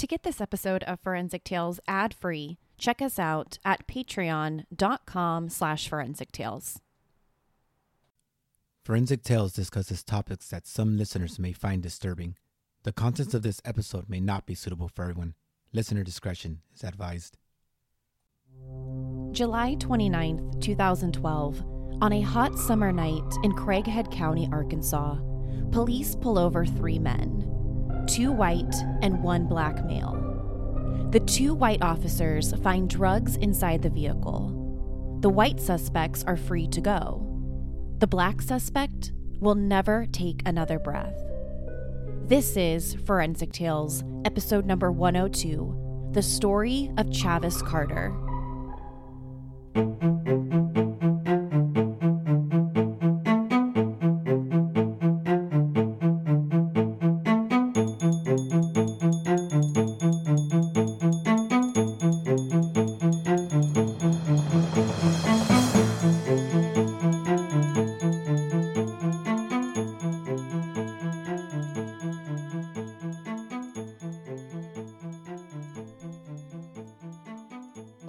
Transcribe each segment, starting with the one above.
To get this episode of Forensic Tales ad-free, check us out at patreon.com slash forensic tales. Forensic Tales discusses topics that some listeners may find disturbing. The contents of this episode may not be suitable for everyone. Listener discretion is advised. July 29th, 2012. On a hot summer night in Craighead County, Arkansas, police pull over three men two white and one black male. The two white officers find drugs inside the vehicle. The white suspects are free to go. The black suspect will never take another breath. This is Forensic Tales, episode number 102 The Story of Chavis Carter.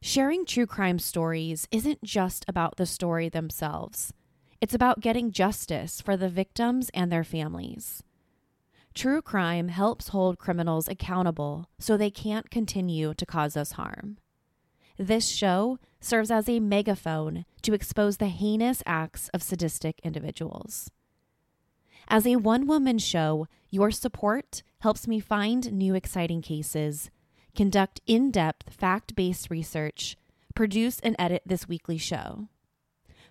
Sharing true crime stories isn't just about the story themselves, it's about getting justice for the victims and their families. True crime helps hold criminals accountable so they can't continue to cause us harm. This show serves as a megaphone to expose the heinous acts of sadistic individuals. As a one woman show, your support helps me find new exciting cases conduct in depth fact based research, produce and edit this weekly show.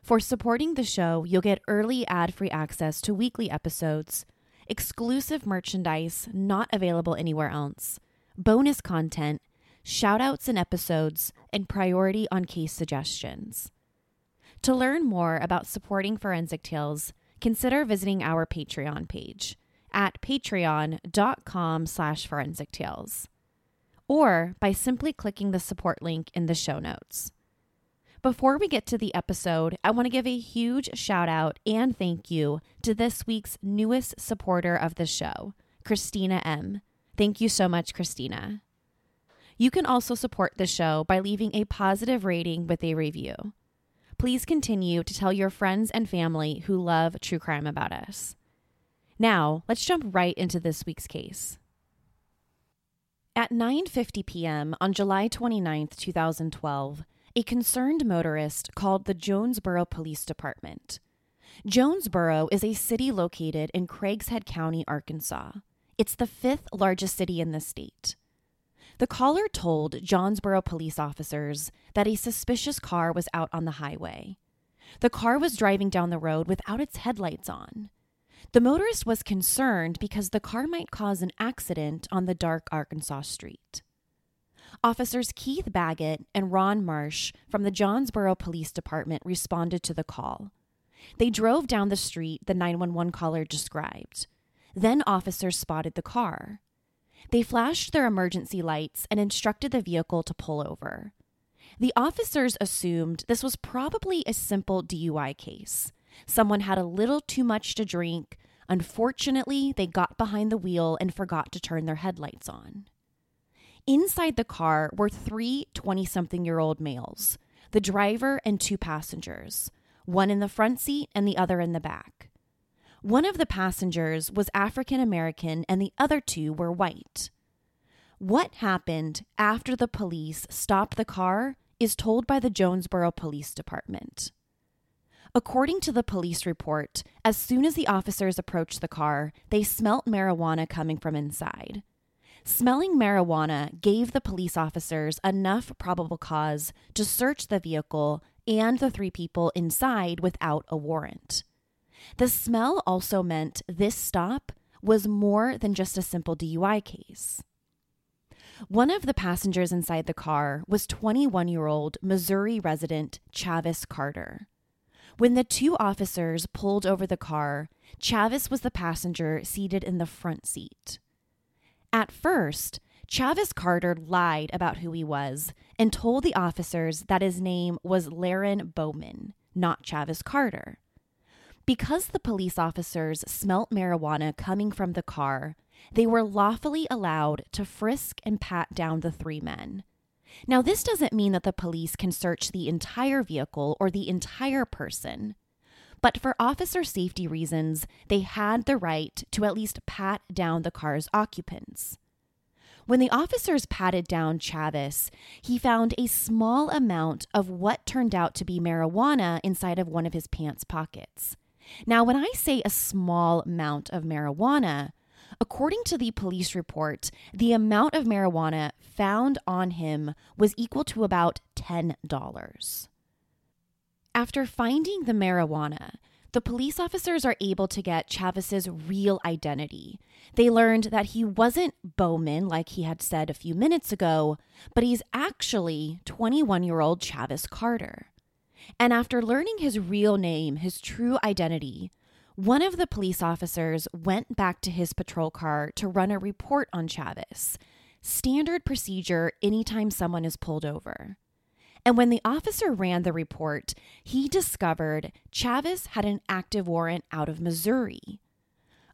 For supporting the show, you'll get early ad free access to weekly episodes, exclusive merchandise not available anywhere else, bonus content, shoutouts in episodes, and priority on case suggestions. To learn more about supporting Forensic Tales, consider visiting our Patreon page at patreon.com slash forensic tales or by simply clicking the support link in the show notes. Before we get to the episode, I want to give a huge shout out and thank you to this week's newest supporter of the show, Christina M. Thank you so much, Christina. You can also support the show by leaving a positive rating with a review. Please continue to tell your friends and family who love true crime about us. Now, let's jump right into this week's case. At 9:50 p.m. on July 29, 2012, a concerned motorist called the Jonesboro Police Department. Jonesboro is a city located in Craighead County, Arkansas. It's the fifth largest city in the state. The caller told Jonesboro police officers that a suspicious car was out on the highway. The car was driving down the road without its headlights on. The motorist was concerned because the car might cause an accident on the dark Arkansas street. Officers Keith Baggett and Ron Marsh from the Jonesboro Police Department responded to the call. They drove down the street the 911 caller described. Then officers spotted the car. They flashed their emergency lights and instructed the vehicle to pull over. The officers assumed this was probably a simple DUI case. Someone had a little too much to drink. Unfortunately, they got behind the wheel and forgot to turn their headlights on. Inside the car were three 20 something year old males the driver and two passengers, one in the front seat and the other in the back. One of the passengers was African American and the other two were white. What happened after the police stopped the car is told by the Jonesboro Police Department. According to the police report, as soon as the officers approached the car, they smelt marijuana coming from inside. Smelling marijuana gave the police officers enough probable cause to search the vehicle and the three people inside without a warrant. The smell also meant this stop was more than just a simple DUI case. One of the passengers inside the car was 21 year old Missouri resident Chavis Carter. When the two officers pulled over the car, Chavis was the passenger seated in the front seat. At first, Chavis Carter lied about who he was and told the officers that his name was Laren Bowman, not Chavis Carter. Because the police officers smelt marijuana coming from the car, they were lawfully allowed to frisk and pat down the three men. Now, this doesn't mean that the police can search the entire vehicle or the entire person, but for officer safety reasons, they had the right to at least pat down the car's occupants. When the officers patted down Chavis, he found a small amount of what turned out to be marijuana inside of one of his pants pockets. Now, when I say a small amount of marijuana, according to the police report, the amount of marijuana found on him was equal to about $10. After finding the marijuana, the police officers are able to get Chavis's real identity. They learned that he wasn't Bowman, like he had said a few minutes ago, but he's actually 21 year old Chavis Carter. And after learning his real name, his true identity, one of the police officers went back to his patrol car to run a report on Chavis. Standard procedure anytime someone is pulled over. And when the officer ran the report, he discovered Chavis had an active warrant out of Missouri.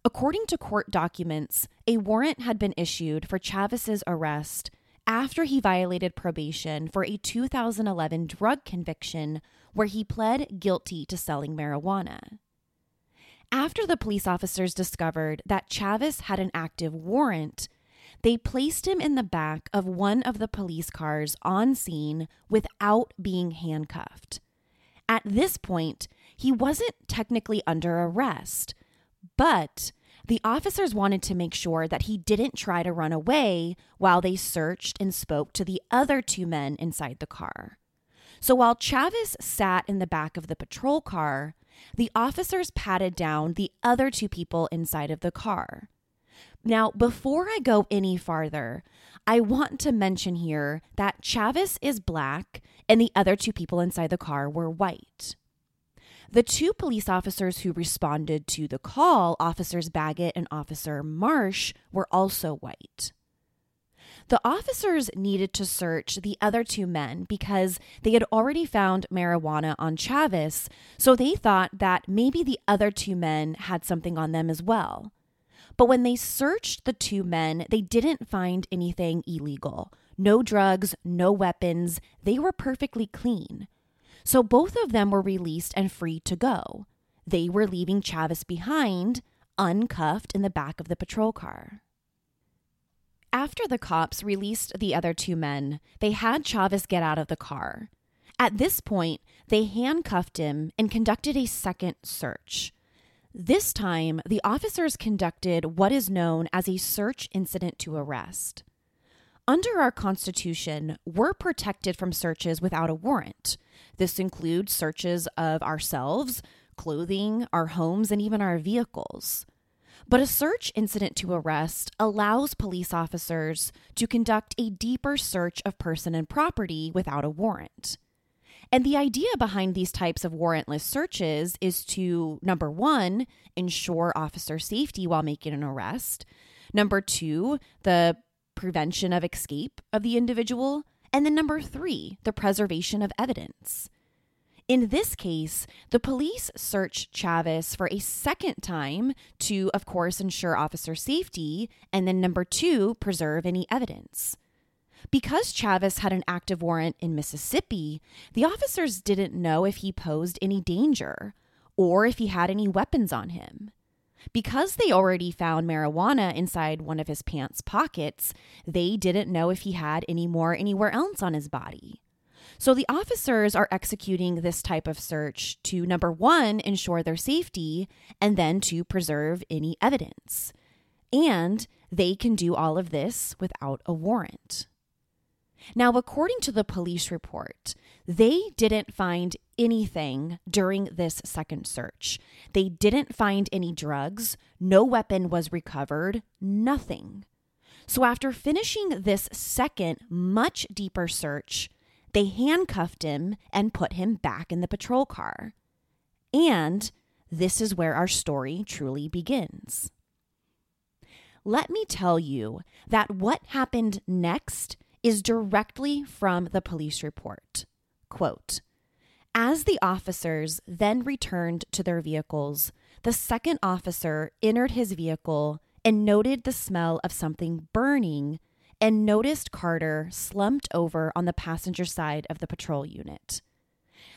According to court documents, a warrant had been issued for Chavis's arrest after he violated probation for a 2011 drug conviction where he pled guilty to selling marijuana. After the police officers discovered that Chavis had an active warrant, they placed him in the back of one of the police cars on scene without being handcuffed. At this point, he wasn't technically under arrest, but the officers wanted to make sure that he didn't try to run away while they searched and spoke to the other two men inside the car. So while Chavis sat in the back of the patrol car, the officers patted down the other two people inside of the car. Now, before I go any farther, I want to mention here that Chavis is black and the other two people inside the car were white. The two police officers who responded to the call, Officers Baggett and Officer Marsh, were also white. The officers needed to search the other two men because they had already found marijuana on Chavis, so they thought that maybe the other two men had something on them as well. But when they searched the two men, they didn't find anything illegal. No drugs, no weapons. They were perfectly clean. So both of them were released and free to go. They were leaving Chavis behind, uncuffed in the back of the patrol car. After the cops released the other two men, they had Chavis get out of the car. At this point, they handcuffed him and conducted a second search. This time, the officers conducted what is known as a search incident to arrest. Under our Constitution, we're protected from searches without a warrant. This includes searches of ourselves, clothing, our homes, and even our vehicles. But a search incident to arrest allows police officers to conduct a deeper search of person and property without a warrant. And the idea behind these types of warrantless searches is to number one, ensure officer safety while making an arrest, number two, the prevention of escape of the individual, and then number three, the preservation of evidence. In this case, the police searched Chavis for a second time to, of course, ensure officer safety, and then number two, preserve any evidence. Because Chavis had an active warrant in Mississippi, the officers didn't know if he posed any danger or if he had any weapons on him. Because they already found marijuana inside one of his pants pockets, they didn't know if he had any more anywhere else on his body. So the officers are executing this type of search to number one, ensure their safety, and then to preserve any evidence. And they can do all of this without a warrant. Now, according to the police report, they didn't find anything during this second search. They didn't find any drugs, no weapon was recovered, nothing. So, after finishing this second, much deeper search, they handcuffed him and put him back in the patrol car. And this is where our story truly begins. Let me tell you that what happened next is directly from the police report. Quote As the officers then returned to their vehicles, the second officer entered his vehicle and noted the smell of something burning and noticed Carter slumped over on the passenger side of the patrol unit.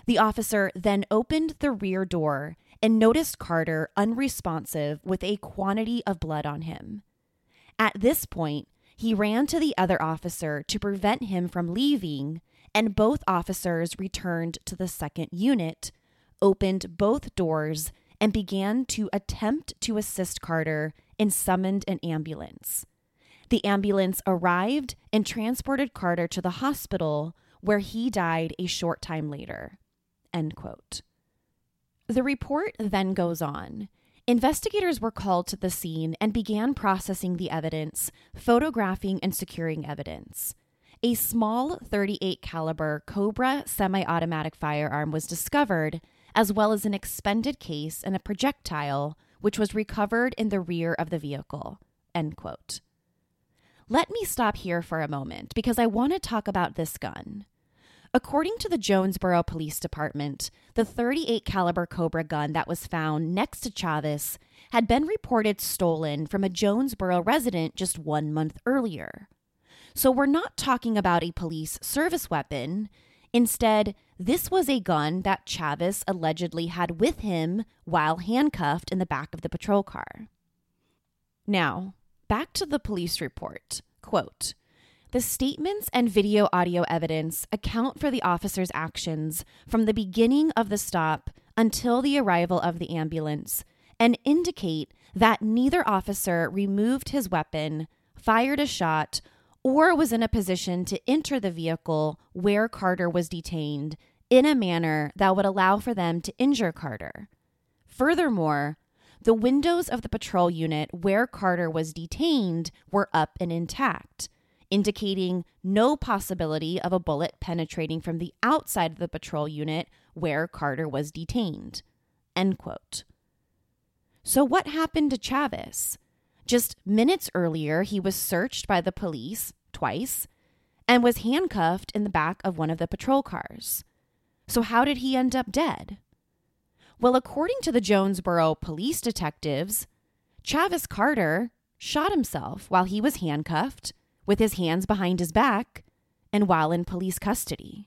The officer then opened the rear door and noticed Carter unresponsive with a quantity of blood on him. At this point, he ran to the other officer to prevent him from leaving, and both officers returned to the second unit, opened both doors, and began to attempt to assist Carter and summoned an ambulance. The ambulance arrived and transported Carter to the hospital, where he died a short time later. End quote. The report then goes on. Investigators were called to the scene and began processing the evidence, photographing and securing evidence. A small 38 caliber Cobra semi-automatic firearm was discovered, as well as an expended case and a projectile which was recovered in the rear of the vehicle. End quote. Let me stop here for a moment because I want to talk about this gun. According to the Jonesboro Police Department, the 38 caliber Cobra gun that was found next to Chavis had been reported stolen from a Jonesboro resident just 1 month earlier. So we're not talking about a police service weapon. Instead, this was a gun that Chavis allegedly had with him while handcuffed in the back of the patrol car. Now, back to the police report. Quote The statements and video audio evidence account for the officer's actions from the beginning of the stop until the arrival of the ambulance and indicate that neither officer removed his weapon, fired a shot, or was in a position to enter the vehicle where Carter was detained in a manner that would allow for them to injure Carter. Furthermore, the windows of the patrol unit where Carter was detained were up and intact, indicating no possibility of a bullet penetrating from the outside of the patrol unit where Carter was detained. End quote. So, what happened to Chavis? Just minutes earlier, he was searched by the police twice and was handcuffed in the back of one of the patrol cars. So, how did he end up dead? Well, according to the Jonesboro police detectives, Chavis Carter shot himself while he was handcuffed, with his hands behind his back, and while in police custody.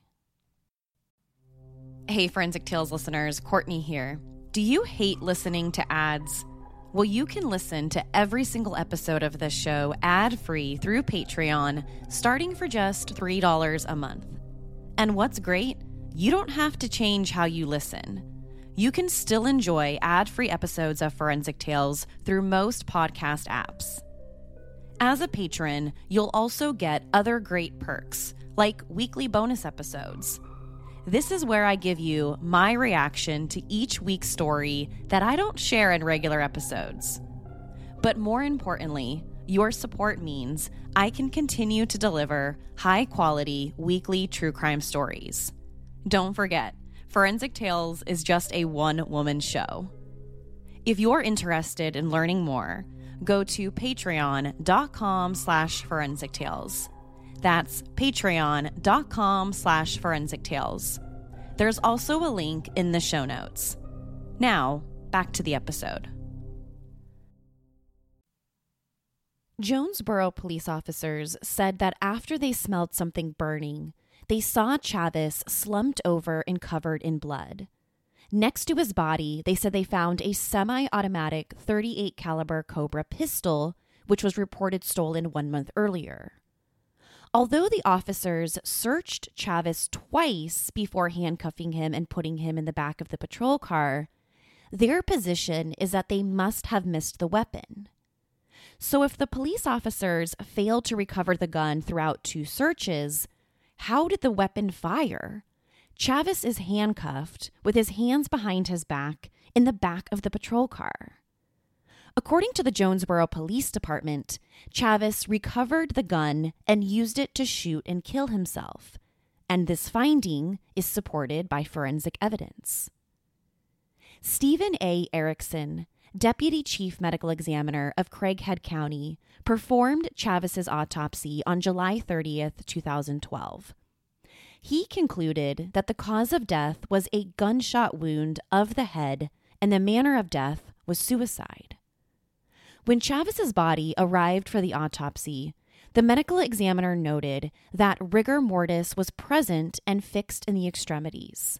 Hey, Forensic Tales listeners, Courtney here. Do you hate listening to ads? Well, you can listen to every single episode of this show ad free through Patreon, starting for just $3 a month. And what's great? You don't have to change how you listen you can still enjoy ad free episodes of Forensic Tales through most podcast apps. As a patron, you'll also get other great perks, like weekly bonus episodes. This is where I give you my reaction to each week's story that I don't share in regular episodes. But more importantly, your support means I can continue to deliver high quality weekly true crime stories. Don't forget, Forensic Tales is just a one woman show. If you're interested in learning more, go to patreon.com slash forensic tales. That's patreon.com slash forensic tales. There's also a link in the show notes. Now, back to the episode. Jonesboro police officers said that after they smelled something burning, they saw Chavis slumped over and covered in blood. Next to his body, they said they found a semi-automatic 38 caliber Cobra pistol, which was reported stolen 1 month earlier. Although the officers searched Chavis twice before handcuffing him and putting him in the back of the patrol car, their position is that they must have missed the weapon. So, if the police officers failed to recover the gun throughout two searches, how did the weapon fire? Chavis is handcuffed with his hands behind his back in the back of the patrol car. According to the Jonesboro Police Department, Chavis recovered the gun and used it to shoot and kill himself, and this finding is supported by forensic evidence. Stephen A. Erickson, Deputy Chief Medical Examiner of Craighead County, performed Chavis's autopsy on July 30th, 2012. He concluded that the cause of death was a gunshot wound of the head and the manner of death was suicide. When Chavis's body arrived for the autopsy, the medical examiner noted that rigor mortis was present and fixed in the extremities.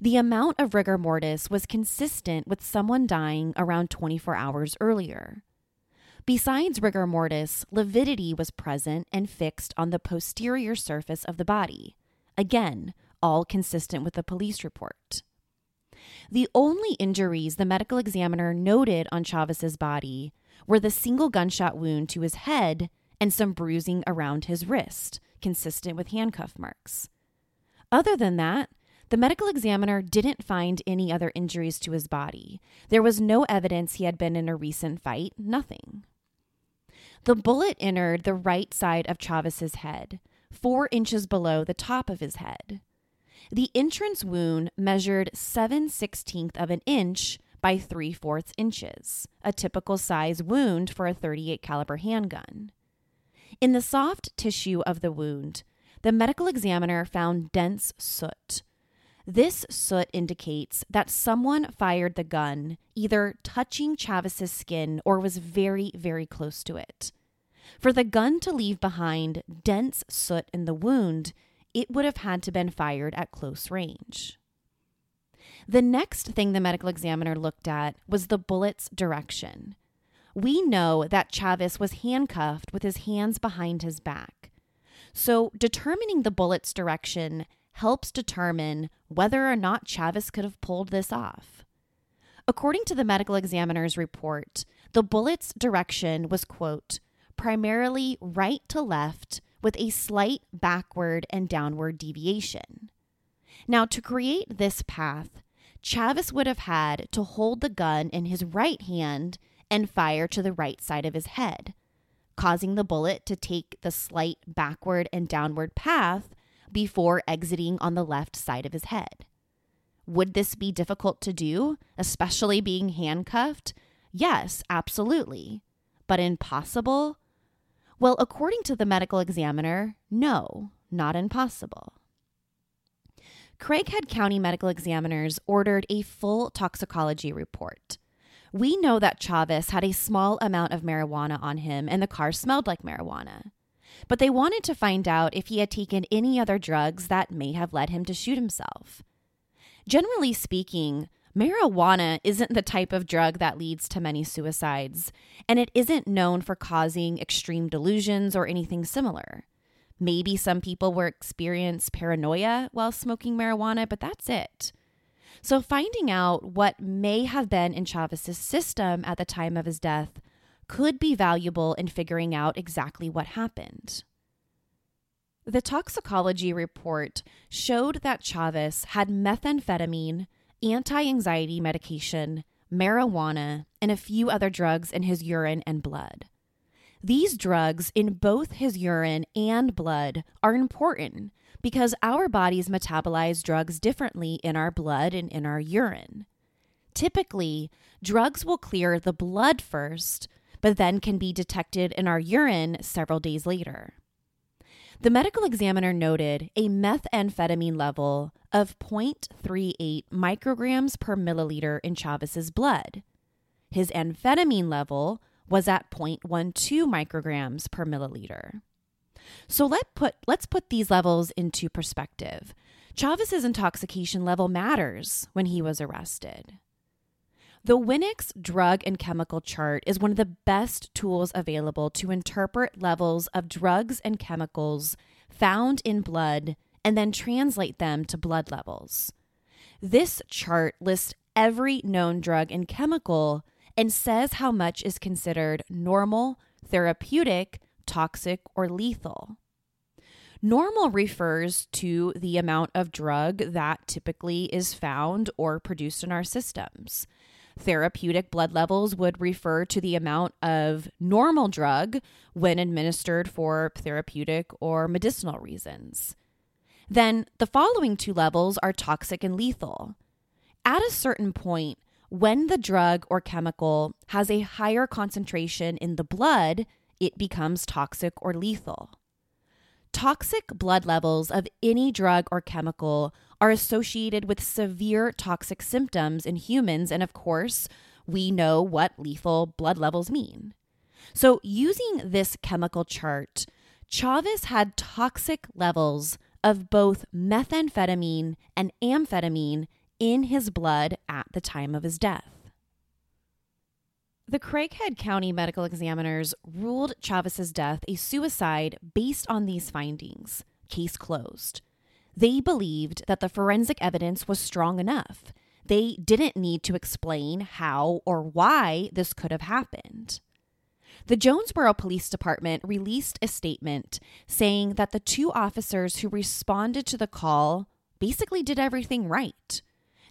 The amount of rigor mortis was consistent with someone dying around 24 hours earlier. Besides rigor mortis, lividity was present and fixed on the posterior surface of the body. Again, all consistent with the police report. The only injuries the medical examiner noted on Chavis's body were the single gunshot wound to his head and some bruising around his wrist, consistent with handcuff marks. Other than that, the medical examiner didn't find any other injuries to his body. There was no evidence he had been in a recent fight, nothing. The bullet entered the right side of Chavis's head, four inches below the top of his head. The entrance wound measured 7 16th of an inch by 3 fourths inches, a typical size wound for a 38 caliber handgun. In the soft tissue of the wound, the medical examiner found dense soot. This soot indicates that someone fired the gun, either touching Chavis's skin or was very, very close to it. For the gun to leave behind dense soot in the wound, it would have had to been fired at close range. The next thing the medical examiner looked at was the bullet's direction. We know that Chavis was handcuffed with his hands behind his back. So, determining the bullet's direction helps determine whether or not Chavis could have pulled this off. According to the medical examiner's report, the bullet's direction was, quote, primarily right to left with a slight backward and downward deviation. Now, to create this path, Chavis would have had to hold the gun in his right hand and fire to the right side of his head, causing the bullet to take the slight backward and downward path before exiting on the left side of his head. Would this be difficult to do, especially being handcuffed? Yes, absolutely. But impossible? Well, according to the medical examiner, no, not impossible. Craighead County medical examiners ordered a full toxicology report. We know that Chavis had a small amount of marijuana on him and the car smelled like marijuana. But they wanted to find out if he had taken any other drugs that may have led him to shoot himself. Generally speaking, marijuana isn't the type of drug that leads to many suicides, and it isn't known for causing extreme delusions or anything similar. Maybe some people will experience paranoia while smoking marijuana, but that's it. So, finding out what may have been in Chavis's system at the time of his death could be valuable in figuring out exactly what happened. The toxicology report showed that Chavis had methamphetamine, anti anxiety medication, marijuana, and a few other drugs in his urine and blood. These drugs in both his urine and blood are important because our bodies metabolize drugs differently in our blood and in our urine. Typically, drugs will clear the blood first, but then can be detected in our urine several days later. The medical examiner noted a methamphetamine level of 0.38 micrograms per milliliter in Chavis's blood. His amphetamine level was at 0.12 micrograms per milliliter. So let put, let's put these levels into perspective. Chavis's intoxication level matters when he was arrested. The Winek's drug and chemical chart is one of the best tools available to interpret levels of drugs and chemicals found in blood and then translate them to blood levels. This chart lists every known drug and chemical and says how much is considered normal, therapeutic, toxic, or lethal. Normal refers to the amount of drug that typically is found or produced in our systems. Therapeutic blood levels would refer to the amount of normal drug when administered for therapeutic or medicinal reasons. Then the following two levels are toxic and lethal. At a certain point, when the drug or chemical has a higher concentration in the blood, it becomes toxic or lethal. Toxic blood levels of any drug or chemical are associated with severe toxic symptoms in humans, and of course, we know what lethal blood levels mean. So, using this chemical chart, Chavis had toxic levels of both methamphetamine and amphetamine in his blood at the time of his death. The Craighead County medical examiners ruled Chavis's death a suicide based on these findings. Case closed. They believed that the forensic evidence was strong enough. They didn't need to explain how or why this could have happened. The Jonesboro Police Department released a statement saying that the two officers who responded to the call basically did everything right.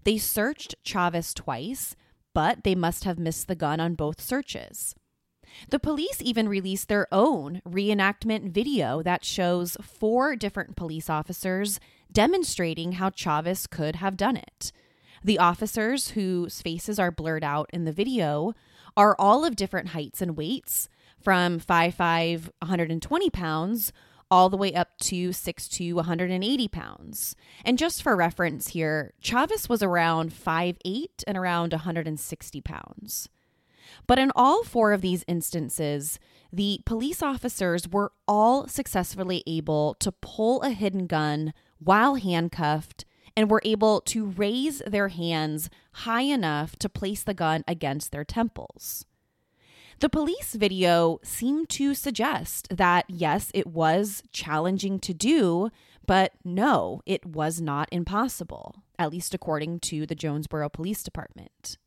They searched Chavis twice, but they must have missed the gun on both searches. The police even released their own reenactment video that shows four different police officers demonstrating how Chavis could have done it. The officers, whose faces are blurred out in the video, are all of different heights and weights, from 5'5, 120 pounds, all the way up to 6'2, 180 pounds. And just for reference here, Chavis was around 5'8 and around 160 pounds. But in all four of these instances, the police officers were all successfully able to pull a hidden gun while handcuffed and were able to raise their hands high enough to place the gun against their temples. The police video seemed to suggest that yes, it was challenging to do, but no, it was not impossible, at least according to the Jonesboro Police Department.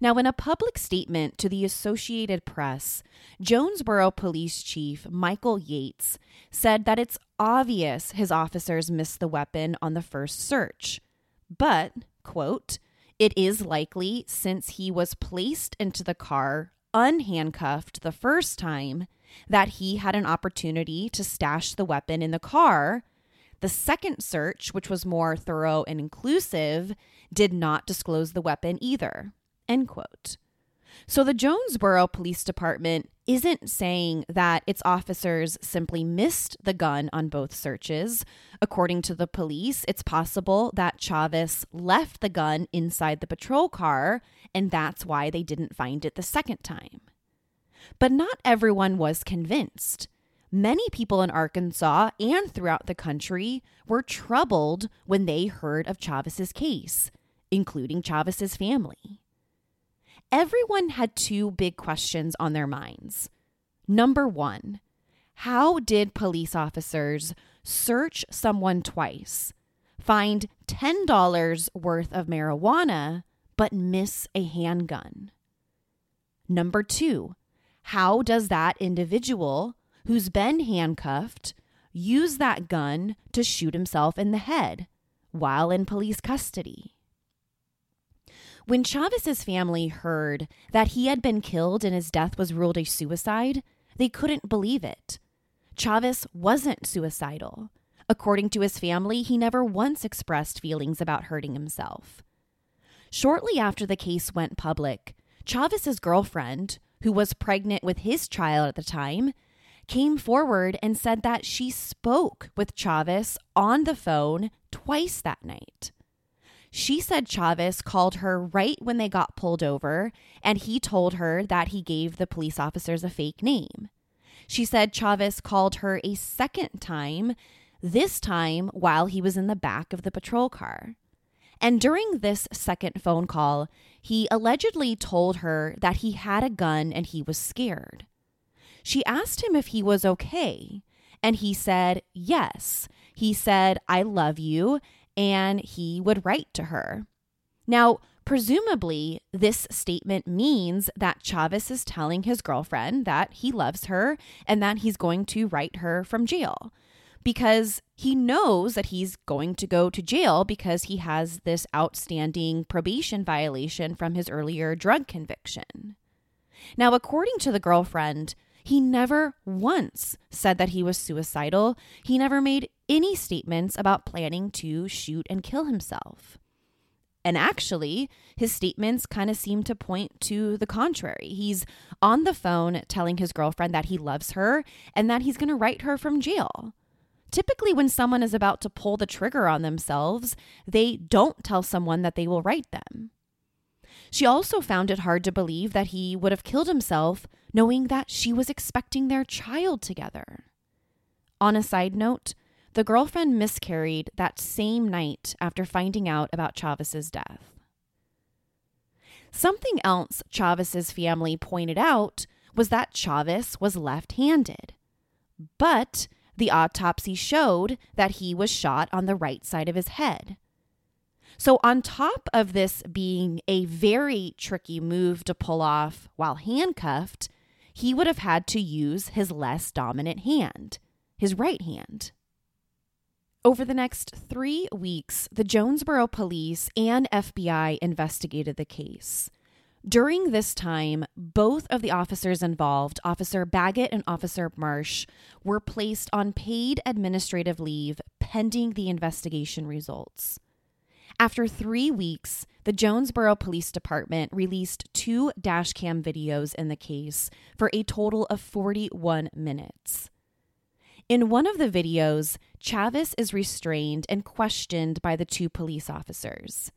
Now, in a public statement to the Associated Press, Jonesboro Police Chief Michael Yates said that it's obvious his officers missed the weapon on the first search. But, quote, it is likely since he was placed into the car unhandcuffed the first time that he had an opportunity to stash the weapon in the car. The second search, which was more thorough and inclusive, did not disclose the weapon either. End quote. So the Jonesboro Police Department isn't saying that its officers simply missed the gun on both searches. According to the police, it's possible that Chavis left the gun inside the patrol car, and that's why they didn't find it the second time. But not everyone was convinced. Many people in Arkansas and throughout the country were troubled when they heard of Chavis's case, including Chavis's family everyone had two big questions on their minds. Number one, how did police officers search someone twice, find $10 worth of marijuana, but miss a handgun? Number two, how does that individual who's been handcuffed use that gun to shoot himself in the head while in police custody? When Chavis's family heard that he had been killed and his death was ruled a suicide, they couldn't believe it. Chavis wasn't suicidal. According to his family, he never once expressed feelings about hurting himself. Shortly after the case went public, Chavis's girlfriend, who was pregnant with his child at the time, came forward and said that she spoke with Chavis on the phone twice that night. She said Chavis called her right when they got pulled over, and he told her that he gave the police officers a fake name. She said Chavis called her a second time, this time while he was in the back of the patrol car. And during this second phone call, he allegedly told her that he had a gun and he was scared. She asked him if he was okay, and he said yes. He said, I love you, and he would write to her. Now, presumably, this statement means that Chavis is telling his girlfriend that he loves her and that he's going to write her from jail. because he knows that he's going to go to jail because he has this outstanding probation violation from his earlier drug conviction. Now, according to the girlfriend, he never once said that he was suicidal. He never made any statements about planning to shoot and kill himself. And actually, his statements kind of seem to point to the contrary. He's on the phone telling his girlfriend that he loves her and that he's going to write her from jail. Typically, when someone is about to pull the trigger on themselves, they don't tell someone that they will write them. She also found it hard to believe that he would have killed himself knowing that she was expecting their child together. On a side note, the girlfriend miscarried that same night after finding out about Chavis's death. Something else Chavis's family pointed out was that Chavis was left handed. But the autopsy showed that he was shot on the right side of his head. So, on top of this being a very tricky move to pull off while handcuffed, he would have had to use his less dominant hand, his right hand. Over the next three weeks, the Jonesboro police and FBI investigated the case. During this time, both of the officers involved, Officer Baggett and Officer Marsh, were placed on paid administrative leave pending the investigation results. After three weeks, the Jonesboro Police Department released two dashcam videos in the case for a total of 41 minutes. In one of the videos, Chavis is restrained and questioned by the two police officers.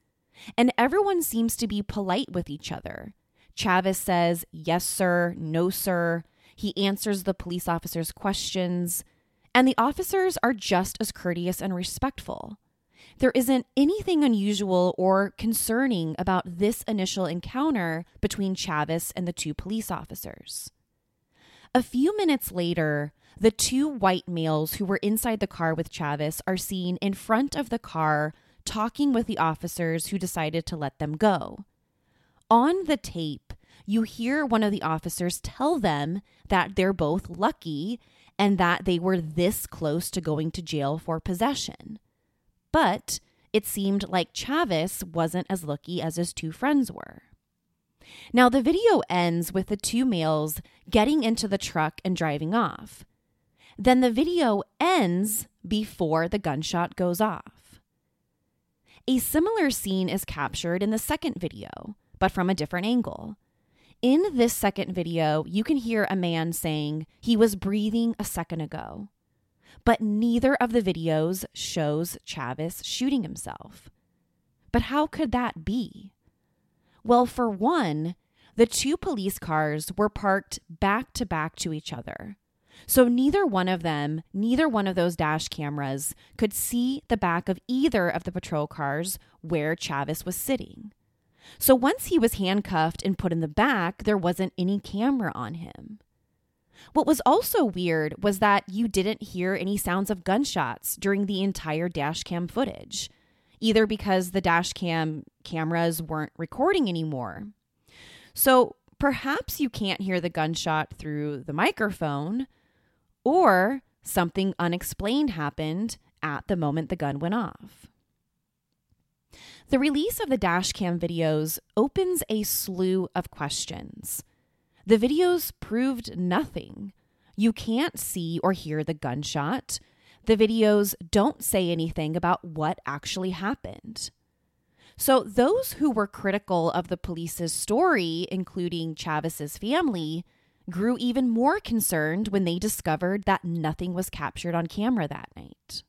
And everyone seems to be polite with each other. Chavis says, Yes, sir, no, sir. He answers the police officers' questions. And the officers are just as courteous and respectful. There isn't anything unusual or concerning about this initial encounter between Chavis and the two police officers. A few minutes later, the two white males who were inside the car with Chavis are seen in front of the car talking with the officers who decided to let them go. On the tape, you hear one of the officers tell them that they're both lucky and that they were this close to going to jail for possession. But it seemed like Chavis wasn't as lucky as his two friends were. Now, the video ends with the two males getting into the truck and driving off. Then the video ends before the gunshot goes off. A similar scene is captured in the second video, but from a different angle. In this second video, you can hear a man saying he was breathing a second ago but neither of the videos shows Chavis shooting himself. But how could that be? Well, for one, the two police cars were parked back to back to each other. So neither one of them, neither one of those dash cameras could see the back of either of the patrol cars where Chavis was sitting. So once he was handcuffed and put in the back, there wasn't any camera on him. What was also weird was that you didn't hear any sounds of gunshots during the entire dashcam footage, either because the dashcam cameras weren't recording anymore. So perhaps you can't hear the gunshot through the microphone, or something unexplained happened at the moment the gun went off. The release of the dashcam videos opens a slew of questions. The videos proved nothing. You can't see or hear the gunshot. The videos don't say anything about what actually happened. So, those who were critical of the police's story, including Chavis's family, grew even more concerned when they discovered that nothing was captured on camera that night.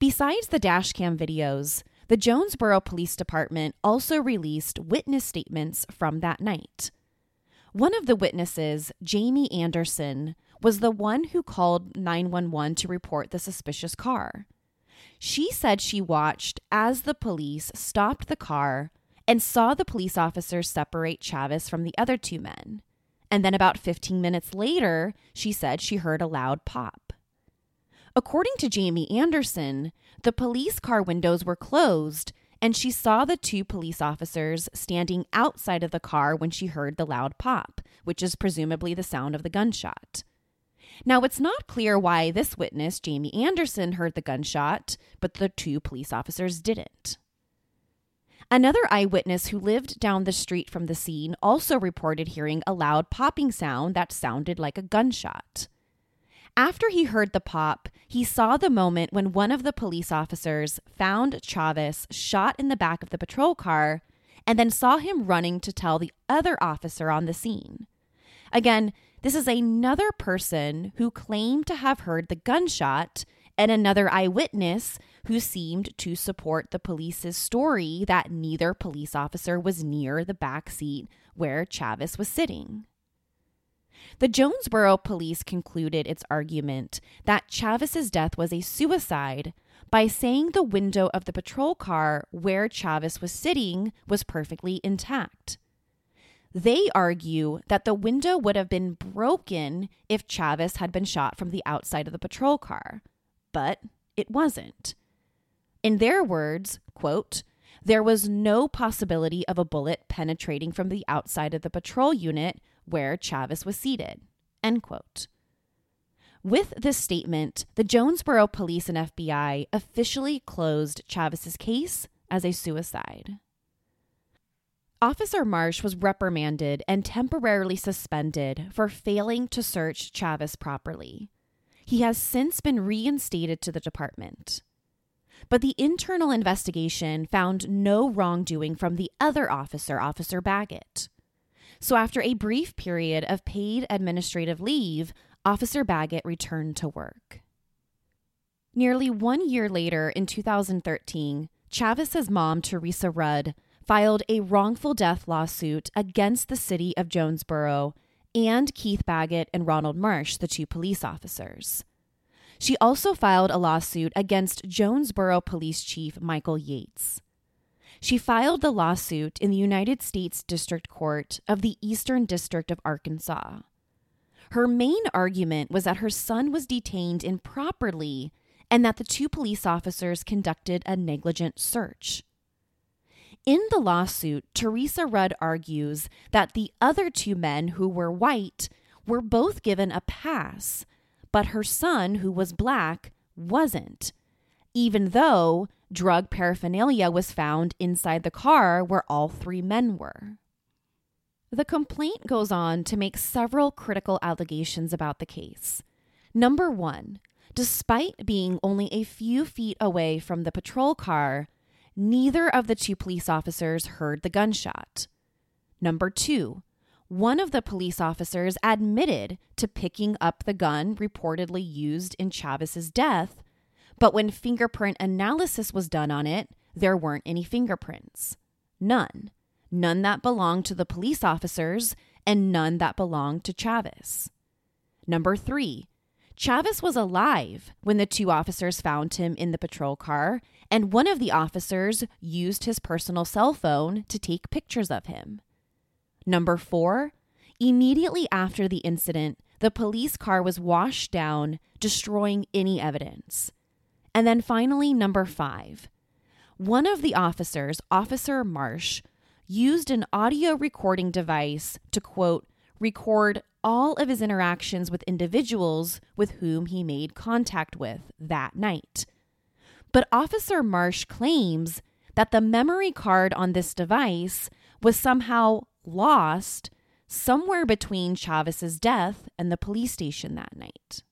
Besides the dashcam videos, the Jonesboro Police Department also released witness statements from that night. One of the witnesses, Jamie Anderson, was the one who called 911 to report the suspicious car. She said she watched as the police stopped the car and saw the police officers separate Chavis from the other two men. And then about 15 minutes later, she said she heard a loud pop. According to Jamie Anderson, the police car windows were closed and she saw the two police officers standing outside of the car when she heard the loud pop, which is presumably the sound of the gunshot. Now, it's not clear why this witness, Jamie Anderson, heard the gunshot, but the two police officers didn't. Another eyewitness who lived down the street from the scene also reported hearing a loud popping sound that sounded like a gunshot. After he heard the pop, he saw the moment when one of the police officers found Chavis shot in the back of the patrol car and then saw him running to tell the other officer on the scene. Again, this is another person who claimed to have heard the gunshot and another eyewitness who seemed to support the police's story that neither police officer was near the back seat where Chavis was sitting. The Jonesboro police concluded its argument that Chavis's death was a suicide by saying the window of the patrol car where Chavis was sitting was perfectly intact. They argue that the window would have been broken if Chavis had been shot from the outside of the patrol car, but it wasn't. In their words, quote, there was no possibility of a bullet penetrating from the outside of the patrol unit where Chavis was seated. End quote. With this statement, the Jonesboro police and FBI officially closed Chavis's case as a suicide. Officer Marsh was reprimanded and temporarily suspended for failing to search Chavis properly. He has since been reinstated to the department. But the internal investigation found no wrongdoing from the other officer, Officer Baggett. So, after a brief period of paid administrative leave, Officer Baggett returned to work. Nearly one year later, in 2013, Chavis's mom, Teresa Rudd, filed a wrongful death lawsuit against the city of Jonesboro and Keith Baggett and Ronald Marsh, the two police officers. She also filed a lawsuit against Jonesboro Police Chief Michael Yates. She filed the lawsuit in the United States District Court of the Eastern District of Arkansas. Her main argument was that her son was detained improperly and that the two police officers conducted a negligent search. In the lawsuit, Teresa Rudd argues that the other two men who were white were both given a pass, but her son, who was black, wasn't, even though drug paraphernalia was found inside the car where all three men were. The complaint goes on to make several critical allegations about the case. Number one, despite being only a few feet away from the patrol car, neither of the two police officers heard the gunshot. Number two, one of the police officers admitted to picking up the gun reportedly used in Chavis's death, but when fingerprint analysis was done on it, there weren't any fingerprints. None. None that belonged to the police officers and none that belonged to Chavis. Number three, Chavis was alive when the two officers found him in the patrol car, and one of the officers used his personal cell phone to take pictures of him. Number four, immediately after the incident, the police car was washed down, destroying any evidence. And then finally, number five, one of the officers, Officer Marsh, used an audio recording device to quote, record all of his interactions with individuals with whom he made contact with that night. But Officer Marsh claims that the memory card on this device was somehow lost somewhere between Chavis's death and the police station that night.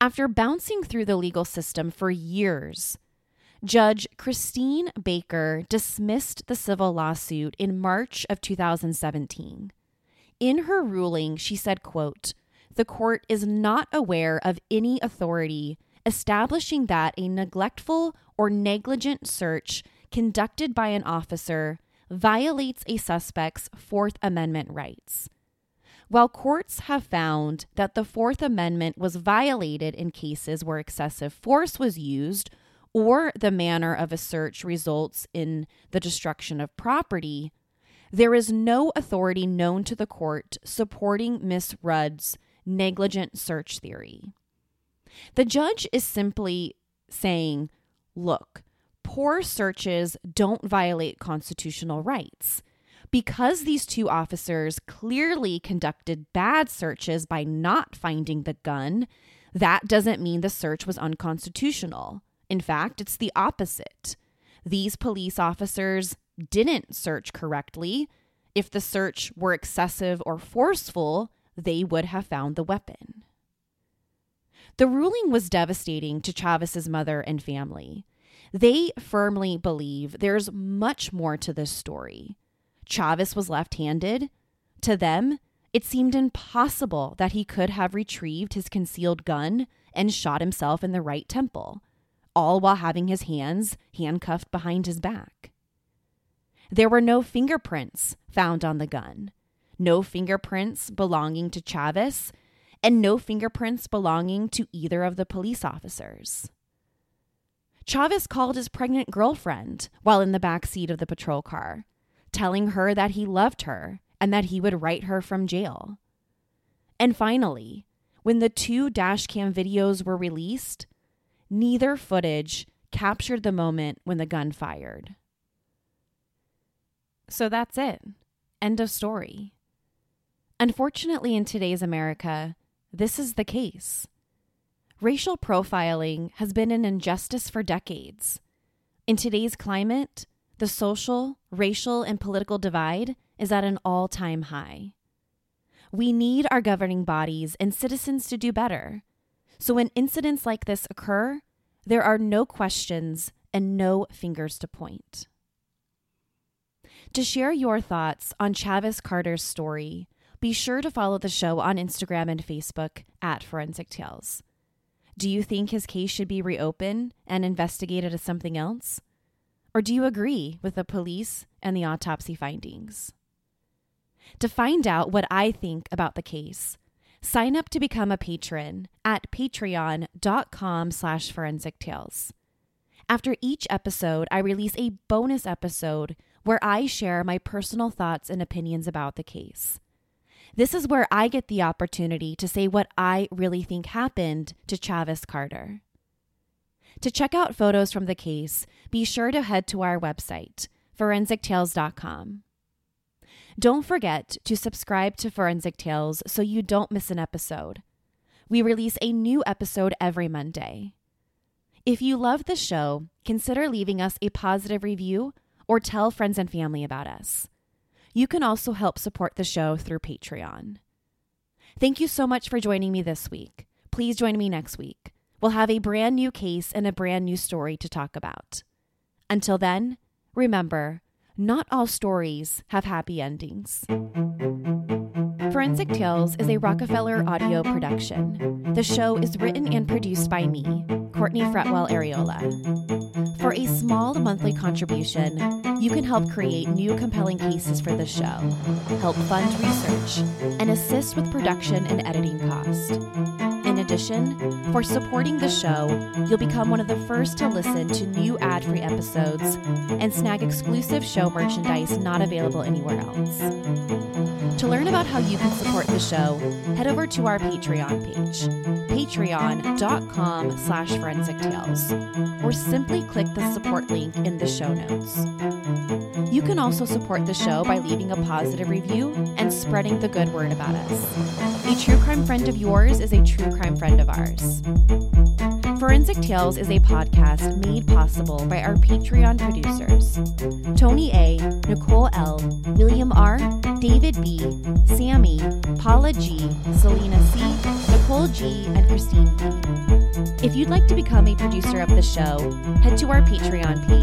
After bouncing through the legal system for years, Judge Kristine Baker dismissed the civil lawsuit in March of 2017. In her ruling, she said, quote, "The court is not aware of any authority establishing that a neglectful or negligent search conducted by an officer violates a suspect's Fourth Amendment rights. While courts have found that the Fourth Amendment was violated in cases where excessive force was used or the manner of a search results in the destruction of property, there is no authority known to the court supporting Miss Rudd's negligent search theory. The judge is simply saying, look, poor searches don't violate constitutional rights, Because these two officers clearly conducted bad searches by not finding the gun, that doesn't mean the search was unconstitutional. In fact, it's the opposite. These police officers didn't search correctly. If the search were excessive or forceful, they would have found the weapon. The ruling was devastating to Chavis's mother and family. They firmly believe there's much more to this story. Chavis was left handed. To them, it seemed impossible that he could have retrieved his concealed gun and shot himself in the right temple, all while having his hands handcuffed behind his back. There were no fingerprints found on the gun, no fingerprints belonging to Chavis, and no fingerprints belonging to either of the police officers. Chavis called his pregnant girlfriend while in the back seat of the patrol car, telling her that he loved her and that he would write her from jail. And finally, when the two dashcam videos were released, neither footage captured the moment when the gun fired. So that's it. End of story. Unfortunately, in today's America, this is the case. Racial profiling has been an injustice for decades. In today's climate, the social, racial, and political divide is at an all time high. We need our governing bodies and citizens to do better. So when incidents like this occur, there are no questions and no fingers to point. To share your thoughts on Chavis Carter's story, be sure to follow the show on Instagram and Facebook at Forensic Tales. Do you think his case should be reopened and investigated as something else? Or do you agree with the police and the autopsy findings? To find out what I think about the case, sign up to become a patron at patreon.com slash forensic tales. After each episode, I release a bonus episode where I share my personal thoughts and opinions about the case. This is where I get the opportunity to say what I really think happened to Chavis Carter. To check out photos from the case, be sure to head to our website, forensictales.com. Don't forget to subscribe to Forensic Tales so you don't miss an episode. We release a new episode every Monday. If you love the show, consider leaving us a positive review or tell friends and family about us. You can also help support the show through Patreon. Thank you so much for joining me this week. Please join me next week. We'll have a brand new case and a brand new story to talk about. Until then, remember, not all stories have happy endings. Forensic Tales is a Rockefeller audio production. The show is written and produced by me, Courtney Fretwell Areola. For a small monthly contribution, you can help create new compelling cases for the show, help fund research, and assist with production and editing costs. In addition, for supporting the show, you'll become one of the first to listen to new ad free episodes and snag exclusive show merchandise not available anywhere else. To learn about how you can support the show, head over to our Patreon page, patreon.com slash forensic tales, or simply click the support link in the show notes. You can also support the show by leaving a positive review and spreading the good word about us. A true crime friend of yours is a true crime friend of ours. Forensic Tales is a podcast made possible by our Patreon producers Tony A., Nicole L., William R., David B., Sammy, Paula G., Selena C., Nicole G., and Christine B. If you'd like to become a producer of the show, head to our Patreon page